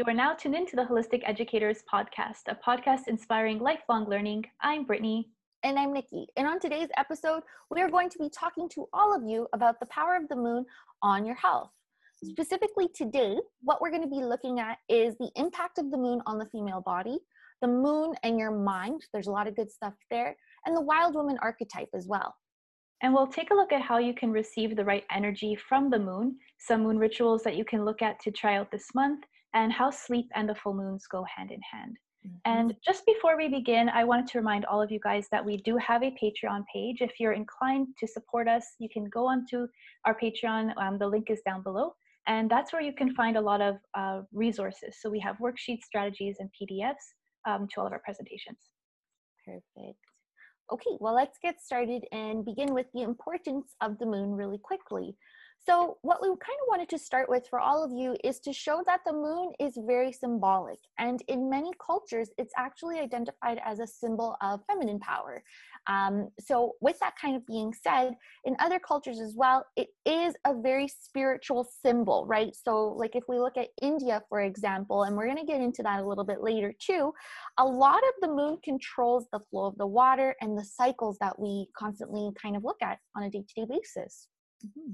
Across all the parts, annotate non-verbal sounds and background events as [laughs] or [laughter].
You are now tuned into the Holistic Educators Podcast, a podcast inspiring lifelong learning. I'm Brittany. And I'm Nikki. And on today's episode, we are going to be talking to all of you about the power of the moon on your health. Specifically today, what we're going to be looking at is the impact of the moon on the female body, the moon and your mind. There's a lot of good stuff there, and the wild woman archetype as well. And we'll take a look at how you can receive the right energy from the moon, some moon rituals that you can look at to try out this month, and how sleep and the full moons go hand in hand. Mm-hmm. And just before we begin, I wanted to remind all of you guys that we do have a Patreon page. If you're inclined to support us, you can go onto our Patreon. Um, the link is down below. And that's where you can find a lot of uh, resources. So we have worksheets, strategies, and PDFs um, to all of our presentations. Perfect. Okay, well, let's get started and begin with the importance of the moon really quickly. So, what we kind of wanted to start with for all of you is to show that the moon is very symbolic. And in many cultures, it's actually identified as a symbol of feminine power. Um, so, with that kind of being said, in other cultures as well, it is a very spiritual symbol, right? So, like if we look at India, for example, and we're going to get into that a little bit later too, a lot of the moon controls the flow of the water and the cycles that we constantly kind of look at on a day to day basis. Mm-hmm.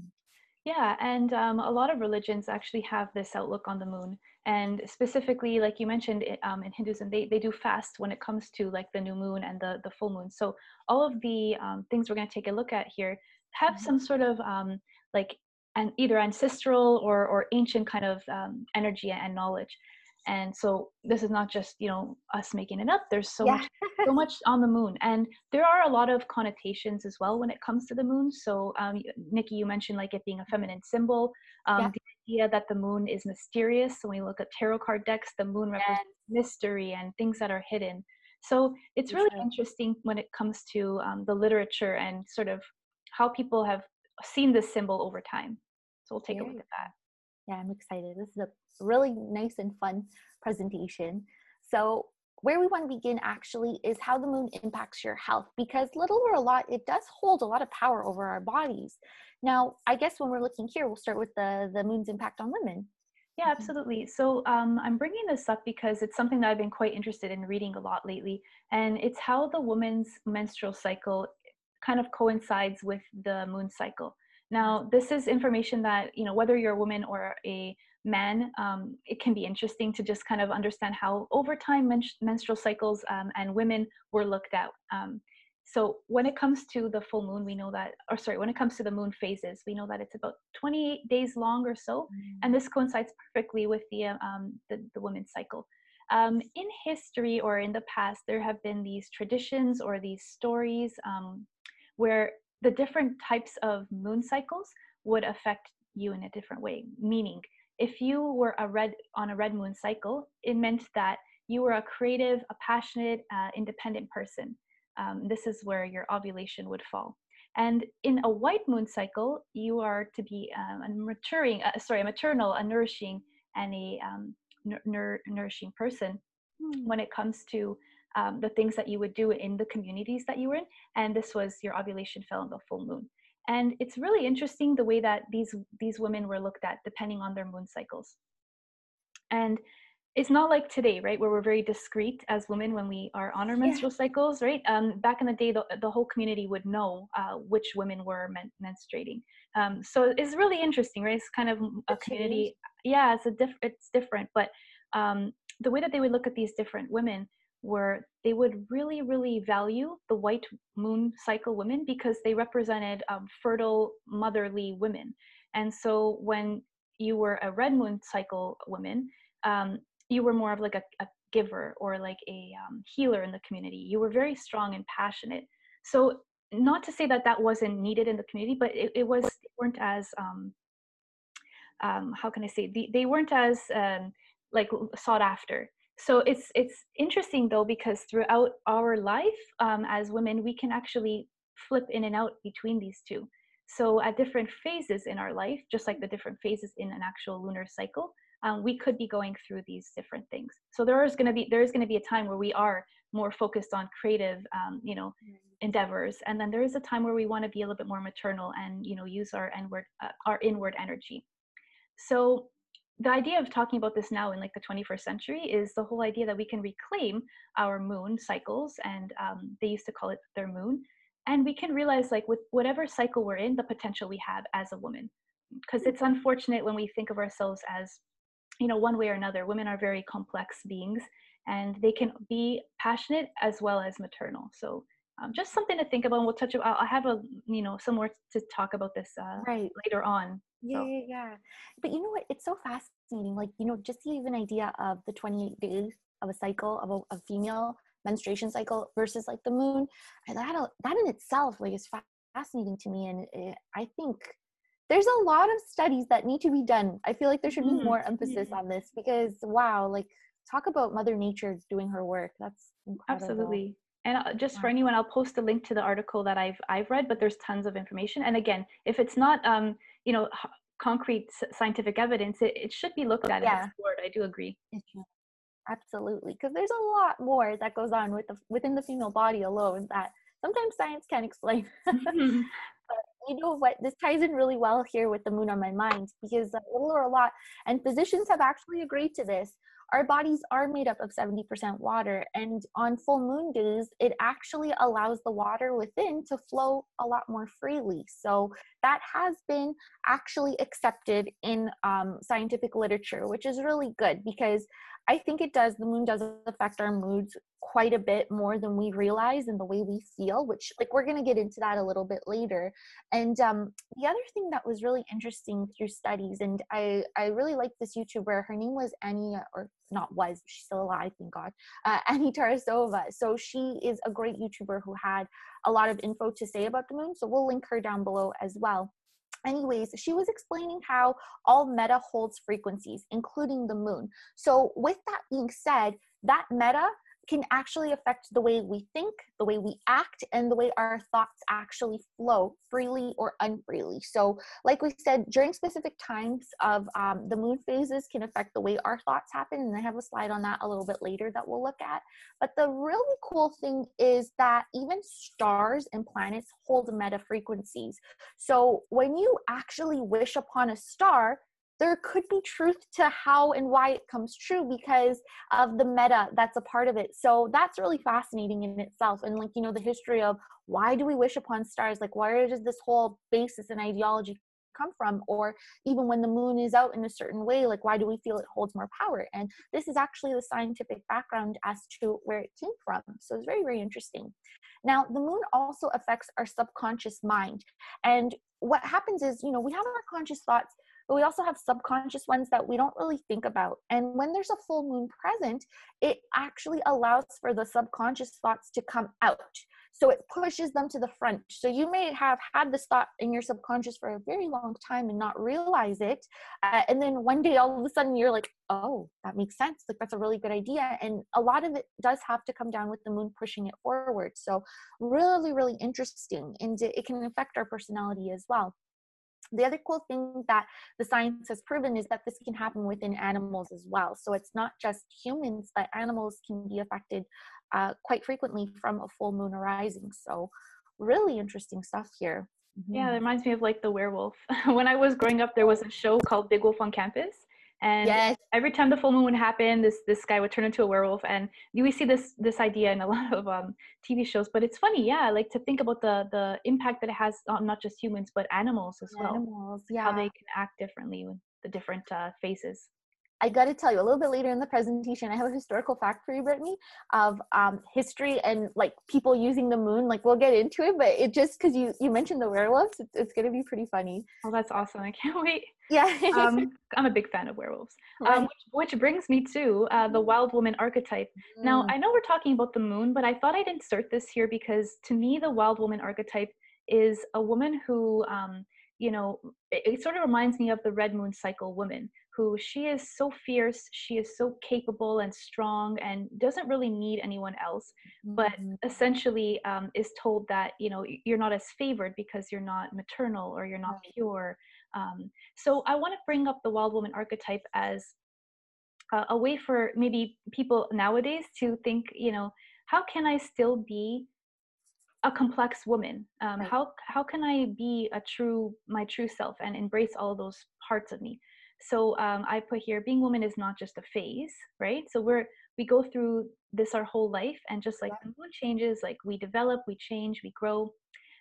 Yeah, and um, a lot of religions actually have this outlook on the moon. And specifically, like you mentioned, um, in Hinduism, they, they do fast when it comes to like the new moon and the, the full moon. So all of the um, things we're going to take a look at here have mm-hmm. some sort of um, like an either ancestral or, or ancient kind of um, energy and knowledge and so this is not just you know us making it up there's so yeah. much so much on the moon and there are a lot of connotations as well when it comes to the moon so um, nikki you mentioned like it being a feminine symbol um, yeah. the idea that the moon is mysterious so when we look at tarot card decks the moon represents yeah. mystery and things that are hidden so it's really sure. interesting when it comes to um, the literature and sort of how people have seen this symbol over time so we'll take a look at that yeah i'm excited. This is a really nice and fun presentation. So where we want to begin actually is how the moon impacts your health because little or a lot it does hold a lot of power over our bodies. Now i guess when we're looking here we'll start with the the moon's impact on women. Yeah mm-hmm. absolutely. So um, i'm bringing this up because it's something that i've been quite interested in reading a lot lately and it's how the woman's menstrual cycle kind of coincides with the moon cycle now this is information that you know whether you're a woman or a man, um, it can be interesting to just kind of understand how over time men- menstrual cycles um, and women were looked at. Um, so when it comes to the full moon, we know that, or sorry, when it comes to the moon phases, we know that it's about 28 days long or so, mm-hmm. and this coincides perfectly with the um, the, the women's cycle. Um, in history or in the past, there have been these traditions or these stories um, where the different types of moon cycles would affect you in a different way. Meaning, if you were a red on a red moon cycle, it meant that you were a creative, a passionate, uh, independent person. Um, this is where your ovulation would fall. And in a white moon cycle, you are to be um, a maturing, uh, sorry, a maternal, a nourishing, and a um, nur- nourishing person hmm. when it comes to um, the things that you would do in the communities that you were in. And this was your ovulation fell on the full moon. And it's really interesting the way that these these women were looked at depending on their moon cycles. And it's not like today right where we're very discreet as women when we are on our yeah. menstrual cycles right? Um, back in the day the, the whole community would know uh, which women were men- menstruating. Um, so it's really interesting right? It's kind of a community yeah it's a diff- it's different but um, the way that they would look at these different women were they would really, really value the white moon cycle women because they represented um, fertile, motherly women. And so when you were a red moon cycle woman, um, you were more of like a, a giver or like a um, healer in the community. You were very strong and passionate. So not to say that that wasn't needed in the community, but it, it was they weren't as um, um, how can I say they, they weren't as um, like sought after so it's it's interesting though because throughout our life um, as women we can actually flip in and out between these two. So at different phases in our life just like the different phases in an actual lunar cycle um, we could be going through these different things. So there is going to be there is going to be a time where we are more focused on creative um, you know mm-hmm. endeavors and then there is a time where we want to be a little bit more maternal and you know use our inward uh, our inward energy. So the idea of talking about this now in like the 21st century is the whole idea that we can reclaim our moon cycles and um, they used to call it their moon and we can realize like with whatever cycle we're in the potential we have as a woman. Because it's unfortunate when we think of ourselves as you know one way or another women are very complex beings and they can be passionate as well as maternal. So um, just something to think about and we'll touch about i have a you know some more to talk about this uh, right. later on yeah, so. yeah yeah but you know what it's so fascinating like you know just the even idea of the 28 days of a cycle of a, a female menstruation cycle versus like the moon that that in itself like is fascinating to me and it, i think there's a lot of studies that need to be done i feel like there should be mm, more emphasis mm. on this because wow like talk about mother nature doing her work that's incredible. absolutely and uh, just for anyone i'll post a link to the article that i've i've read but there's tons of information and again if it's not um you know concrete scientific evidence it, it should be looked at yeah. and explored i do agree absolutely because there's a lot more that goes on with the within the female body alone that sometimes science can't explain mm-hmm. [laughs] but [laughs] you know what this ties in really well here with the moon on my mind because a little or a lot and physicians have actually agreed to this our bodies are made up of 70% water and on full moon days it actually allows the water within to flow a lot more freely so that has been actually accepted in um, scientific literature which is really good because I think it does. The moon does affect our moods quite a bit more than we realize and the way we feel, which, like, we're going to get into that a little bit later. And um, the other thing that was really interesting through studies, and I, I really like this YouTuber, her name was Annie, or not was, she's still alive, thank God, uh, [laughs] Annie Tarasova. So she is a great YouTuber who had a lot of info to say about the moon. So we'll link her down below as well anyways, she was explaining how all meta holds frequencies, including the moon. So, with that being said, that meta can actually affect the way we think, the way we act, and the way our thoughts actually flow freely or unfreely. So, like we said, during specific times of um, the moon phases can affect the way our thoughts happen. And I have a slide on that a little bit later that we'll look at. But the really cool thing is that even stars and planets hold meta frequencies. So, when you actually wish upon a star, there could be truth to how and why it comes true because of the meta that's a part of it. So that's really fascinating in itself. And like, you know, the history of why do we wish upon stars? Like, where does this whole basis and ideology come from? Or even when the moon is out in a certain way, like, why do we feel it holds more power? And this is actually the scientific background as to where it came from. So it's very, very interesting. Now, the moon also affects our subconscious mind. And what happens is, you know, we have our conscious thoughts but we also have subconscious ones that we don't really think about. And when there's a full moon present, it actually allows for the subconscious thoughts to come out. So it pushes them to the front. So you may have had this thought in your subconscious for a very long time and not realize it. Uh, and then one day, all of a sudden, you're like, oh, that makes sense. Like, that's a really good idea. And a lot of it does have to come down with the moon pushing it forward. So, really, really interesting. And it can affect our personality as well. The other cool thing that the science has proven is that this can happen within animals as well. So it's not just humans, but animals can be affected uh, quite frequently from a full moon arising. So, really interesting stuff here. Mm-hmm. Yeah, it reminds me of like the werewolf. [laughs] when I was growing up, there was a show called Big Wolf on Campus and yes. every time the full moon would happen this this guy would turn into a werewolf and we see this this idea in a [laughs] lot of um, tv shows but it's funny yeah like to think about the the impact that it has on not just humans but animals as well animals yeah how they can act differently with the different uh, phases I got to tell you a little bit later in the presentation, I have a historical fact for you, Brittany, of um, history and like people using the moon. Like we'll get into it, but it just because you you mentioned the werewolves, it's, it's going to be pretty funny. Oh, that's awesome! I can't [laughs] wait. Yeah, um, [laughs] I'm a big fan of werewolves. Um, right. Um, which, which, brings me to uh, the mm-hmm. wild woman archetype. Mm. Now I know we're talking about the moon, but I thought I'd insert this here because to me the wild woman archetype is a woman who um, you know, it, it, sort of reminds me of the red moon cycle woman who she is so fierce, she is so capable and strong and doesn't really need anyone else, mm-hmm. but essentially um, is told that, you know, you're not as favored because you're not maternal or you're not right. pure. Um, so I want to bring up the wild woman archetype as uh, a way for maybe people nowadays to think, you know, how can I still be a complex woman um, right. how how can i be a true my true self and embrace all those parts of me So um, I put here, being woman is not just a phase, right? So we're we go through this our whole life, and just like the moon changes, like we develop, we change, we grow,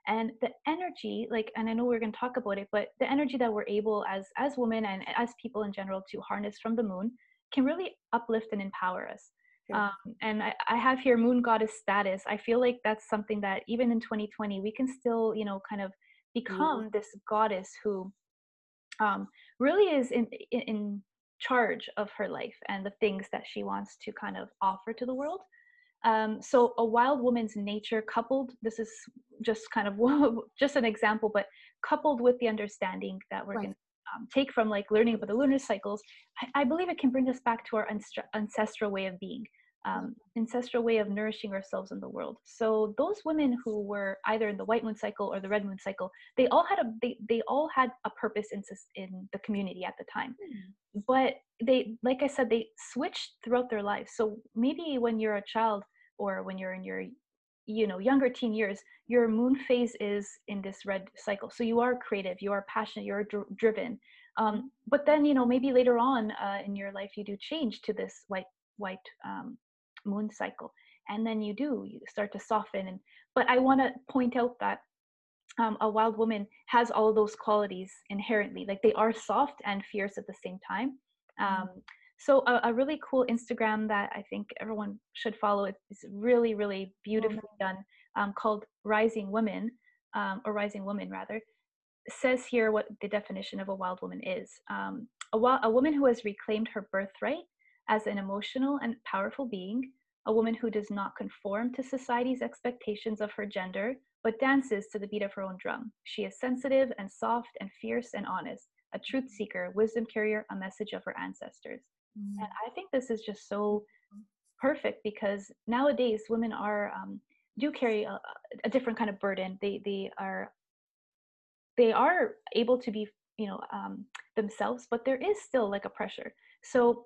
and the energy, like, and I know we're going to talk about it, but the energy that we're able as as women and as people in general to harness from the moon can really uplift and empower us. Um, and I, I, have here moon goddess status. I feel like that's something that even in 2020 we can still, you know, kind of become mm. this goddess who um, really is in, in, in charge of her life and the things that she wants to kind of offer to the world. Um, so a wild woman's nature coupled, this is just kind of [laughs] just an example, but coupled with the understanding that we're right. going to um, take from like learning about the lunar cycles, I, I, believe it can bring us back to our ancestral way of being, um, ancestral way of nourishing ourselves in the world. So those women who were either in the white moon cycle or the red moon cycle, they all had a they, they all had a purpose in in the community at the time. Mm. But they, like I said, they switched throughout their lives. So maybe when you're a child or when you're in your you know younger teen years your moon phase is in this red cycle so you are creative you are passionate you're dr- driven um, but then you know maybe later on uh, in your life you do change to this white white um, moon cycle and then you do you start to soften and but i want to point out that um, a wild woman has all those qualities inherently like they are soft and fierce at the same time mm-hmm. um, so a, a, really cool Instagram that I think everyone should follow. It's really, really beautifully mm-hmm. done, um, called Rising Women, um, or Rising Woman rather. Says here what the definition of a wild woman is: um, a, a woman who has reclaimed her birthright as an emotional and powerful being, a woman who does not conform to society's expectations of her gender, but dances to the beat of her own drum. She is sensitive and soft and fierce and honest, a truth seeker, wisdom carrier, a message of her ancestors. Mm-hmm. And I think this is just so perfect because nowadays women are um, do carry a, a, different kind of burden. They they are they are able to be you know um, themselves, but there is still like a pressure. So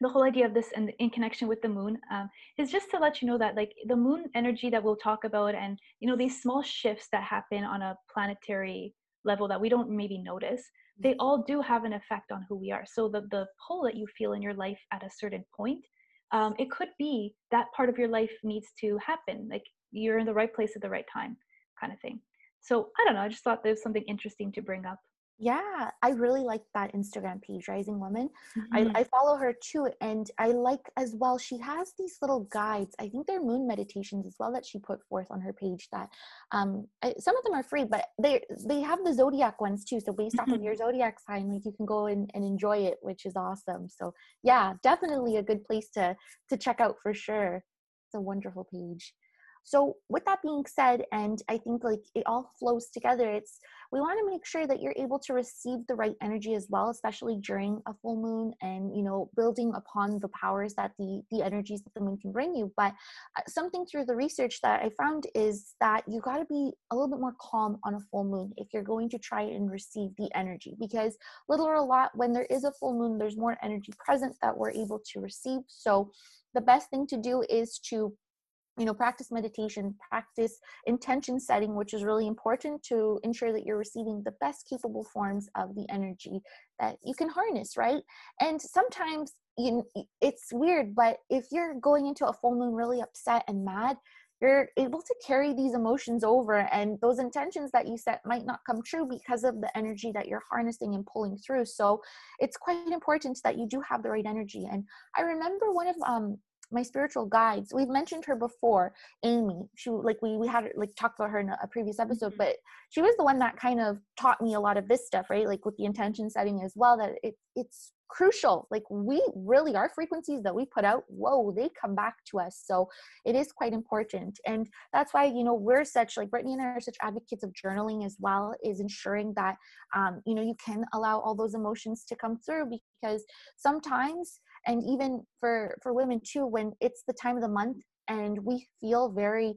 the whole idea of this and in connection with the moon um, is just to let you know that like the moon energy that we'll talk about and you know these small shifts that happen on a planetary level that we don't maybe notice they all do have an effect on who we are. So the the pull that you feel in your life at a certain point, um, it could be that part of your life needs to happen. Like you're in the right place at the right time, kind of thing. So I don't know. I just thought there's something interesting to bring up. Yeah, I really like that Instagram page, Rising Woman. Mm-hmm. I, I follow her too, and I like as well. She has these little guides. I think they're moon meditations as well that she put forth on her page. That um, I, some of them are free, but they they have the zodiac ones too. So based mm-hmm. off of mm-hmm. your zodiac sign, like you can go and, and enjoy it, which is awesome. So yeah, definitely a good place to to check out for sure. It's a wonderful page. So with that being said, and I think like it all flows together, it's we want to make sure that you're able to receive the right energy as well, especially during a full moon and you know building upon the powers that the the energies that the moon can bring you. But uh, something through the research that I found is that you got to be a little bit more calm on a full moon if you're going to try and receive the energy because little or a lot when there is a full moon, there's more energy present that we're able to receive. So the best thing to do is to you know practice meditation practice intention setting which is really important to ensure that you're receiving the best capable forms of the energy that you can harness right? And sometimes you it's weird but if you're going into a full moon really upset and mad you're able to carry these emotions over and those intentions that you set might not come true because of the energy that you're harnessing and pulling through. So it's quite important that you do have the right energy. And i remember one of um my spiritual guides we've mentioned her before amy. She like we we had like talked about her in a previous episode mm-hmm. but she was the one that kind of taught me a lot of this stuff right? Like with the intention setting as well that it it's crucial. Like we really our frequencies that we put out whoa they come back to us. So it is quite important. And that's why you know we're such like brittany and i are such advocates of journaling as well is ensuring that um, you know you can allow all those emotions to come through because sometimes and even for for women too when it's the time of the month and we feel very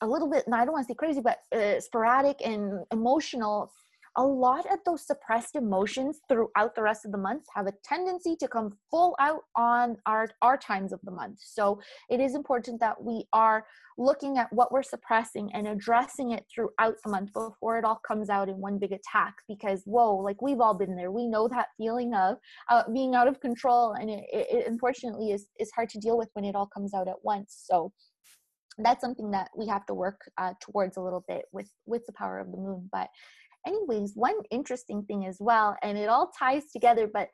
a little bit i don't want to say crazy but uh, sporadic and emotional a lot of those suppressed emotions throughout the rest of the month have a tendency to come full out on our our times of the month. So it is important that we are looking at what we're suppressing and addressing it throughout the month before it all comes out in one big attack because whoa like we've all been there. We know that feeling of uh, being out of control and it, it, it unfortunately is is hard to deal with when it all comes out at once. So that's something that we have to work uh, towards a little bit with with the power of the moon. But anyways one interesting thing as well and it all ties together but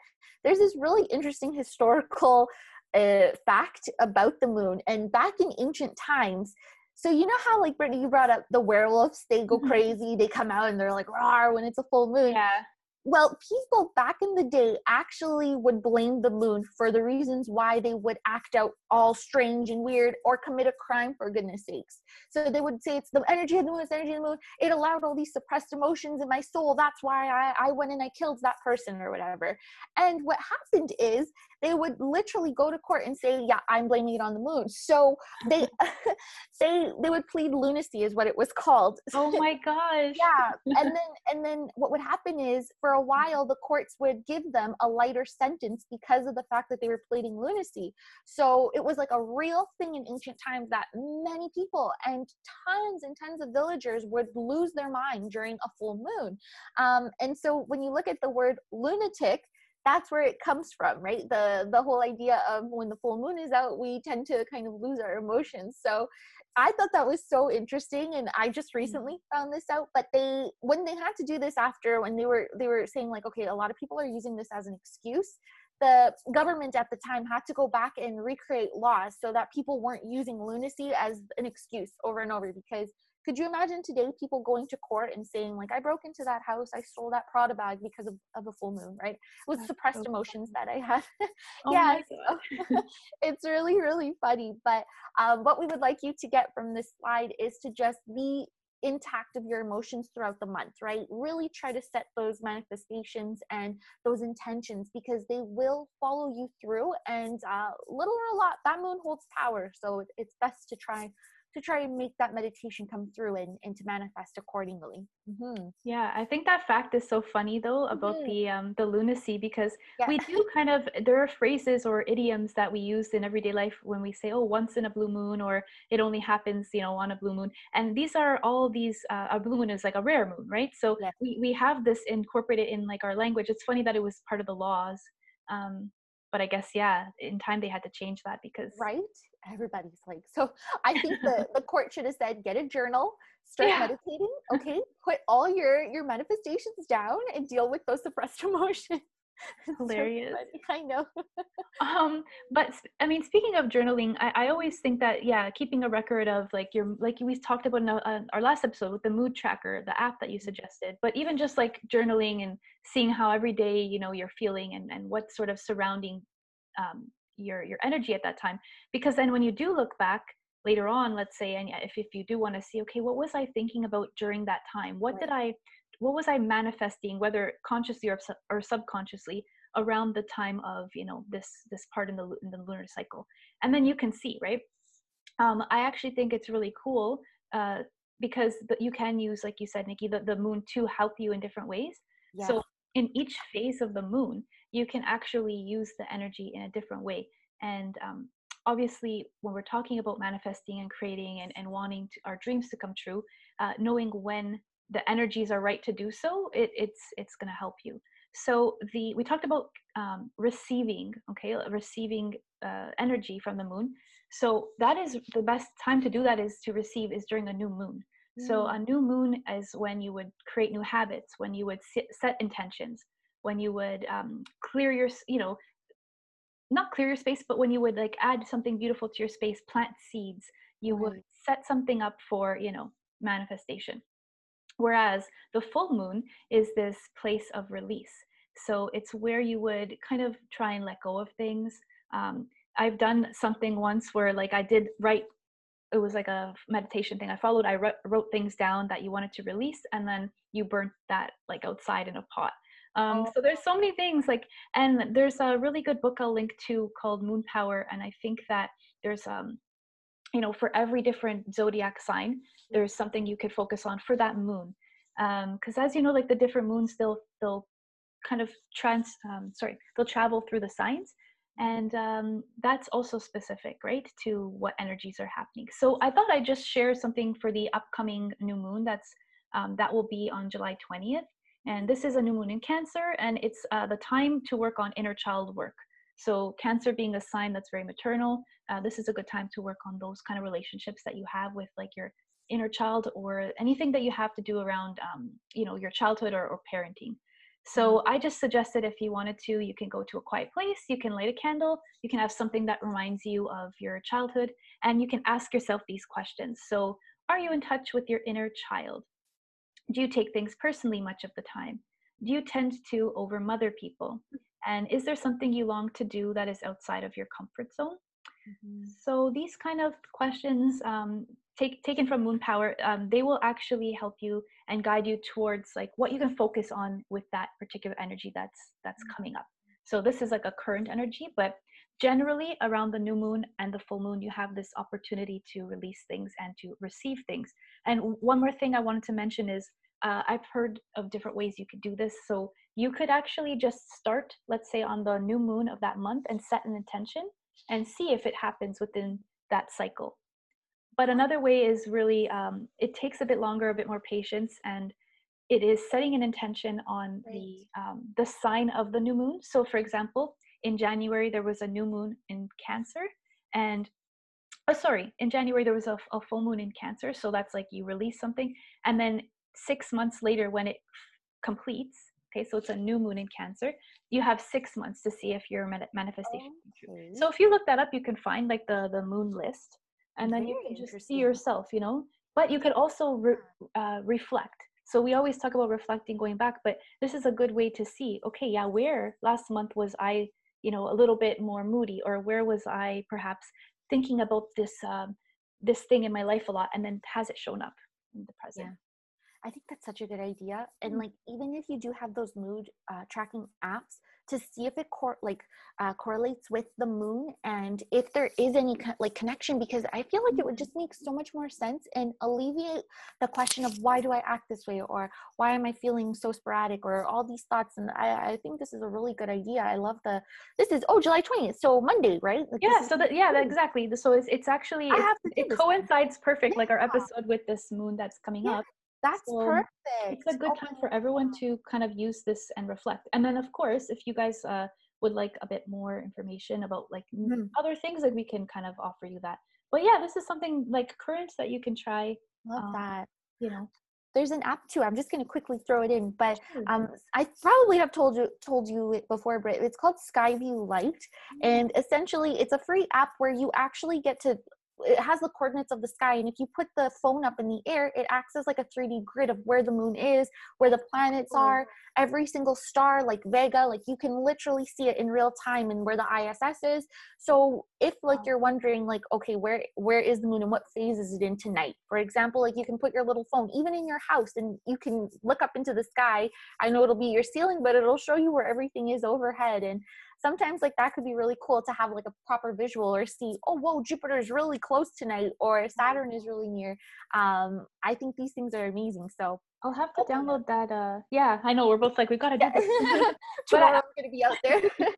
there's this really interesting historical uh, fact about the moon and back in ancient times so you know how like Brittany, you brought up the werewolves, they go mm-hmm. crazy, they come out and they're like roar when it's a full moon. Yeah well, people back in the day actually would blame the moon for the reasons why they would act out all strange and weird or commit a crime for goodness sakes. So they would say it's the energy of the moon, it's the energy of the moon. It allowed all these suppressed emotions in my soul. That's why I, I went and I killed that person or whatever. And what happened is they would literally go to court and say, "Yeah, I'm blaming it on the moon." So they [laughs] [laughs] they they would plead lunacy, is what it was called. [laughs] Oh my gosh! yeah, and then and then what would happen is for a while the courts would give them a lighter sentence because of the fact that they were pleading lunacy. So it was like a real thing in ancient times that many people and tons and tons of villagers would lose their mind during a full moon. Um, and so when you look at the word lunatic that's where it comes from right the the whole idea of when the full moon is out we tend to kind of lose our emotions so i thought that was so interesting and i just mm. recently found this out but they when they had to do this after when they were they were saying like okay a lot of people are using this as an excuse the government at the time had to go back and recreate laws so that people weren't using lunacy as an excuse over and over because could you imagine today people going to court and saying like i broke into that house i stole that prada bag because of, of a full moon right it was That's suppressed so emotions that i had [laughs] oh yeah so [laughs] it's really really funny but um, what we would like you to get from this slide is to just be intact of your emotions throughout the month, right? Really try to set those manifestations and those intentions because they will follow you through. And uh, little or a lot, that moon holds power. So it's best to try to try and make that meditation come through and, and to manifest accordingly. Mm-hmm. Yeah, I think that fact is so funny though about mm-hmm. the um, the lunacy because yeah. we do kind of there are phrases or idioms that we use in everyday life when we say oh once in a blue moon or it only happens you know on a blue moon and these are all these uh, a blue moon is like a rare moon right so yeah. we we have this incorporated in like our language. It's funny that it was part of the laws. Um, but I guess yeah, in time they had to change that because right? Everybody's like so i think the, [laughs] the court should have said get a journal start yeah. meditating [laughs] okay? Put all your your manifestations down and deal with those suppressed [laughs] emotions [laughs] hilarious so i know [laughs] um but i mean speaking of journaling I, I always think that yeah keeping a record of like your like we talked about in uh, our last episode with the mood tracker the app that you mm-hmm. suggested but even just like journaling and seeing how every day you know you're feeling and and what sort of surrounding um, your your energy at that time because then when you do look back later on let's say and if, if you do want to see okay what was i thinking about during that time what right. did i what was i manifesting whether consciously or, or subconsciously around the time of you know this this part in the in the lunar cycle? And then you can see right? Um, i actually think it's really cool uh, because the, you can use like you said nikki the, the moon to help you in different ways. So in each phase of the moon you can actually use the energy in a different way. And um, obviously, when we're talking about manifesting and creating and, and wanting to, our dreams to come true, uh, knowing when the energies are right to do so, it, it's it's going to help you. So the we talked about um, receiving, okay, receiving uh, energy from the moon. So that is the best time to do that is to receive is during a new moon. So a mm. new moon is when you would create new habits, when you would set intentions, when you would um, clear your you know not clear your space but when you would like add something beautiful to your space plant seeds you right. would set something up for you know manifestation whereas the full moon is this place of release. So it's where you would kind of try and let go of things. Um, i've done something once where like i did write it was like a meditation thing. I followed i wrote, wrote things down that you wanted to release and then you burnt that like outside in a pot. Um, oh. So there's so many things like, and there's a really good book I'll link to called Moon Power, and I think that there's um, you know, for every different zodiac sign, there's something you could focus on for that moon. Um because um, as you know like the different moons they'll they'll kind of trans um, sorry they'll travel through the signs. And um, that's also specific right to what energies are happening. So i thought i'd just share something for the upcoming new moon that's um, that will be on july 20th and this is a new moon in cancer and it's uh, the time to work on inner child work so cancer being a sign that's very maternal uh, this is a good time to work on those kind of relationships that you have with like your inner child or anything that you have to do around um, you know your childhood or, or parenting so mm-hmm. I just suggested if you wanted to, you can go to a quiet place, you can light a candle, you can have something that reminds you of your childhood, and you can ask yourself these questions. So, are you in touch with your inner child? Do you take things personally much of the time? Do you tend to overmother people? And is there something you long to do that is outside of your comfort zone? Mm-hmm. So these kind of questions, um, take, taken from Moon Power, um, they will actually help you and guide you towards like what you can focus on with that particular energy that's that's mm-hmm. coming up. So this is like a current energy, but generally around the new moon and the full moon, you have this opportunity to release things and to receive things. And one more thing I wanted to mention is uh, I've heard of different ways you could do this. So you could actually just start, let's say, on the new moon of that month and set an intention and see if it happens within that cycle. But another way is really, um, it takes a bit longer, a bit more patience, and it is setting an intention on right. the um, the sign of the new moon. So, for example, in January there was a new moon in Cancer, and oh, sorry, in January there was a, a full moon in Cancer. So that's like you release something, and then six months later when it completes, okay, so it's a new moon in Cancer, you have six months to see if your manifestation okay. So if you look that up, you can find like the the moon list, and then Very you can just see yourself, you know. But you could also re- uh, reflect. So we always talk about reflecting, going back, but this is a good way to see. Okay, yeah, where last month was I, you know, a little bit more moody, or where was I perhaps thinking about this um, this thing in my life a lot, and then has it shown up in the present? Yeah. I think that's such a good idea. And mm. like, even if you do have those mood uh, tracking apps, to see if it cor- like uh, correlates with the moon and if there is any co- like connection, because I feel like it would mm. just make so much more sense and alleviate the question of why do I act this way or why am I feeling so sporadic or all these thoughts. And I, I think this is a really good idea. I love the. This is oh July twentieth, so Monday, right? Like yeah. So that yeah, that, exactly. So it's it's actually it's, it coincides perfect, yeah. like our episode with this moon that's coming yeah. up that's perfect. It's a good time for everyone to kind of use this and reflect. And then, of course, if you guys uh, would like a bit more information about like mm-hmm. other things, like we can kind of offer you that. But yeah, this is something like current that you can try. Love um, that. You know, there's an app too. I'm just going to quickly throw it in, but um, I probably have told you told you it before, but it's called SkyView Lite, mm-hmm. and essentially it's a free app where you actually get to it has the coordinates of the sky and if you put the phone up in the air it acts as like a 3d grid of where the moon is where the planets oh. are. Every single star like vega like you can literally see it in real time and where the iss is. So if like you're wondering like okay where where is the moon and what phase is it in tonight? For example like you can put your little phone even in your house and you can look up into the sky. I know it'll be your ceiling but it'll show you where everything is overhead and sometimes like that could be really cool to have like a proper visual or see oh whoa jupiter is really close tonight or saturn is really near. Um i think these things are amazing so i'll have to download that uh yeah i know we're both like we gotta do this. [laughs] [laughs] But i'm gonna be out there. [laughs]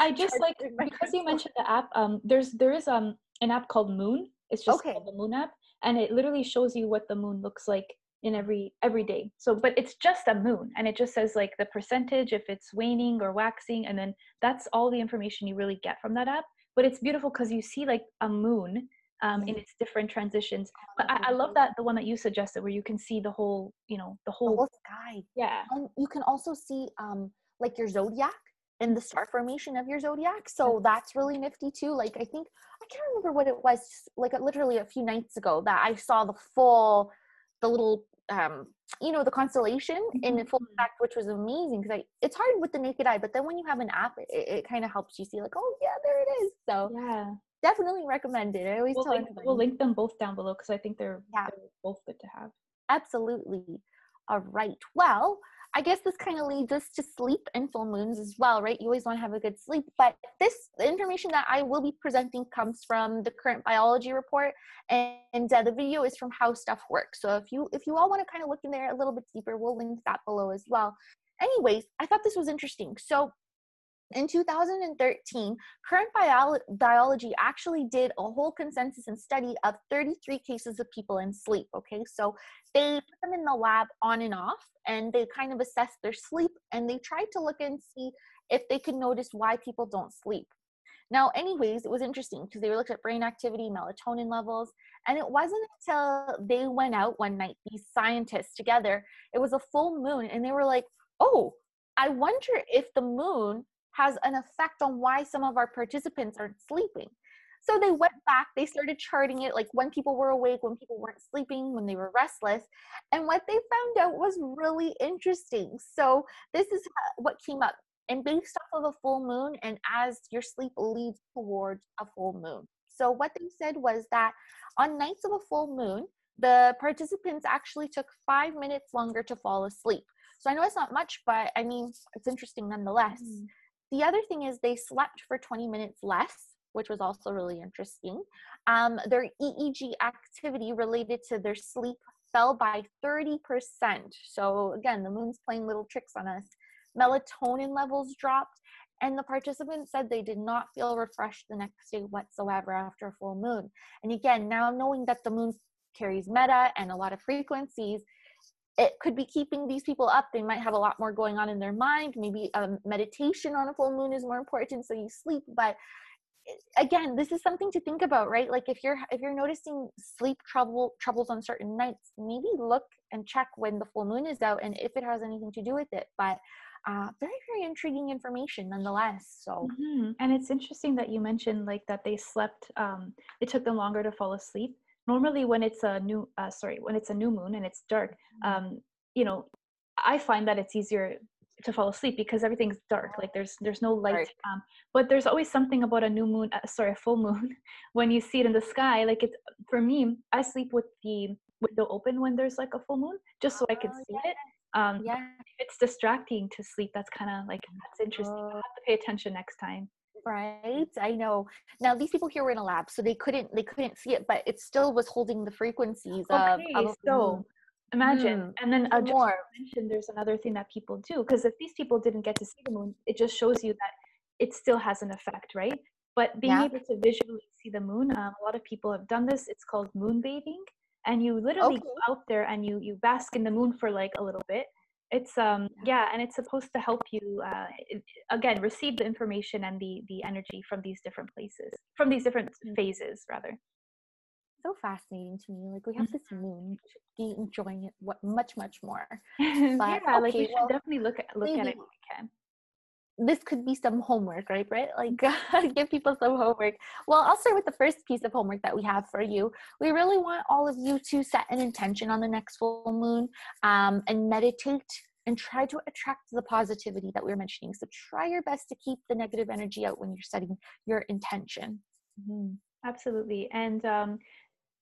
I just like because you mentioned the app um there's there is um an app called moon it's just okay. called the moon app and it literally shows you what the moon looks like in every every day. So but it's just a moon and it just says like the percentage if it's waning or waxing and then that's all the information you really get from that app. But it's beautiful because you see like a moon um, in its different transitions. But I, I, love that the one that you suggested where you can see the whole you know the whole, the whole sky. Yeah. And you can also see um like your zodiac and the star formation of your zodiac. So that's really nifty too. Like i think i can't remember what it was like literally a few nights ago that i saw the full the little um, you know the constellation mm-hmm. in full effect which was amazing because it's hard with the naked eye but then when you have an app it, it kind of helps you see like oh yeah there it is. So yeah. definitely recommend it. I always we'll tell link, we'll link them both down below because i think they're, yeah. they're both good to have. Absolutely. All right. Well I guess this kind of leads us to sleep and full moons as well, right? You always want to have a good sleep. But this information that I will be presenting comes from the current biology report, and, and uh, the video is from How Stuff Works. So if you if you all want to kind of look in there a little bit deeper, we'll link that below as well. Anyways, I thought this was interesting. So in 2013, current bio- biology actually did a whole consensus and study of 33 cases of people in sleep. Okay, so they put them in the lab on and off, and they kind of assessed their sleep, and they tried to look and see if they could notice why people don't sleep. Now, anyways, it was interesting because they looked at brain activity, melatonin levels, and it wasn't until they went out one night, these scientists together, it was a full moon, and they were like, oh, I wonder if the moon has an effect on why some of our participants aren't sleeping. So they went back, they started charting it like when people were awake, when people weren't sleeping, when they were restless. And what they found out was really interesting. So this is what came up. And based off of a full moon, and as your sleep leads towards a full moon. So what they said was that on nights of a full moon, the participants actually took five minutes longer to fall asleep. So I know it's not much, but I mean, it's interesting nonetheless. Mm. The other thing is they slept for 20 minutes less, which was also really interesting. Um, their EEG activity related to their sleep fell by 30%. So again, the moon's playing little tricks on us. Melatonin levels dropped, and the participants said they did not feel refreshed the next day whatsoever after a full moon. And again, now knowing that the moon carries meta and a lot of frequencies, it could be keeping these people up. They might have a lot more going on in their mind. Maybe um, meditation on a full moon is more important so you sleep. But eh, again this is something to think about right? Like if you're if you're noticing sleep trouble troubles on certain nights maybe look and check when the full moon is out and if it has anything to do with it. But uh, very very intriguing information nonetheless so. Mm-hmm. and it's interesting that you mentioned like that they slept um, it took them longer to fall asleep normally when it's a new uh, sorry when it's a new moon and it's dark mm-hmm. um, you know i find that it's easier to fall asleep because everything's dark like there's there's no light right. um, but there's always something about a new moon uh, sorry a full moon [laughs] when you see it in the sky like it's for me i sleep with the window open when there's like a full moon just so i can oh, see yeah. it um yeah if it's distracting to sleep that's kind of like that's interesting oh. i have to pay attention next time right? I know. Now these people here were in a lab so they couldn't they couldn't see it but it still was holding the frequencies okay, of, of so imagine. Mm, and then uh, more. mention there's another thing that people do because if these people didn't get to see the moon it just shows you that it still has an effect right? But being yeah. able to visually see the moon um, a lot of people have done this. It's called moon bathing and you literally okay. go out there and you you bask in the moon for like a little bit it's um yeah and it's supposed to help you uh, again receive the information and the the energy from these different places from these different mm. phases rather so fascinating to me like we have this mm-hmm. moon be enjoying it what much much more [laughs] but, yeah okay, like we should well, definitely look at look maybe, at it when we can this could be some homework, right, Britt? Like [laughs] give people some homework. Well, I'll start with the first piece of homework that we have for you. We really want all of you to set an intention on the next full moon um, and meditate and try to attract the positivity that we were mentioning. So try your best to keep the negative energy out when you're setting your intention. Mm-hmm. Absolutely. And um,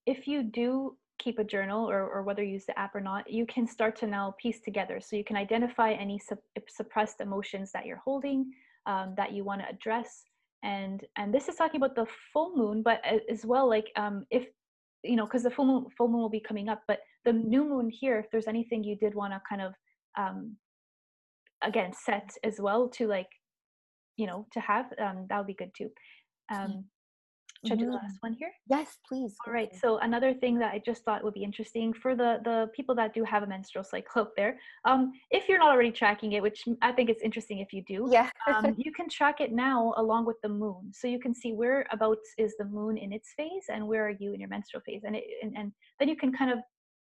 if you do keep a journal or, or whether you use the app or not, you can start to now piece together. So you can identify any sup- suppressed emotions that you're holding um, that you want to address. And and this is talking about the full moon, but as well, like um, if you know, because the full moon full moon will be coming up, but the new moon here, if there's anything you did want to kind of um, again set as well to like you know to have um, that would be good too. Um, should mm-hmm. I do the last mm-hmm. one here? Yes, please. All right. So another thing that I just thought would be interesting for the the people that do have a menstrual cycle out there, um, if you're not already tracking it, which I think it's interesting if you do, yeah, um, [laughs] you can track it now along with the moon, so you can see where about is the moon in its phase and where are you in your menstrual phase, and it, and, and then you can kind of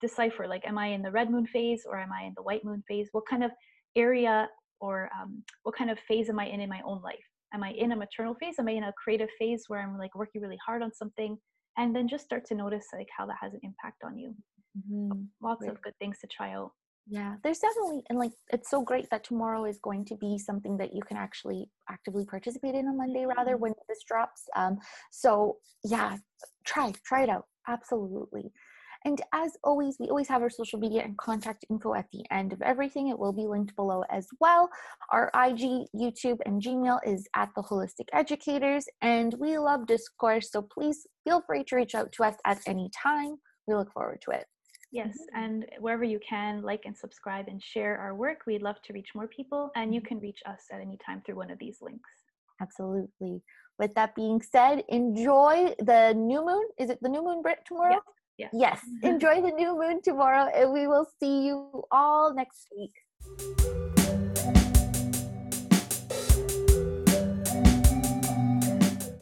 decipher like, am I in the red moon phase or am I in the white moon phase? What kind of area or um, what kind of phase am I in in my own life? Am i in a maternal phase? Am i in a creative phase where i'm like working really hard on something? And then just start to notice like how that has an impact on you. Mm-hmm. lots right. of good things to try out. Yeah there's definitely and like it's so great that tomorrow is going to be something that you can actually actively participate in on monday rather mm-hmm. when this drops. Um so yeah try try it out. Absolutely And as always, we always have our social media and contact info at the end of everything. It will be linked below as well. Our IG, YouTube, and Gmail is at the Holistic Educators, and we love discourse. So please feel free to reach out to us at any time. We look forward to it. Yes, and wherever you can, like and subscribe and share our work. We'd love to reach more people, and you can reach us at any time through one of these links. Absolutely. With that being said, enjoy the new moon. Is it the new moon Brit tomorrow? Yes. Yes. yes. [laughs] enjoy the new moon tomorrow, and we will see you all next week.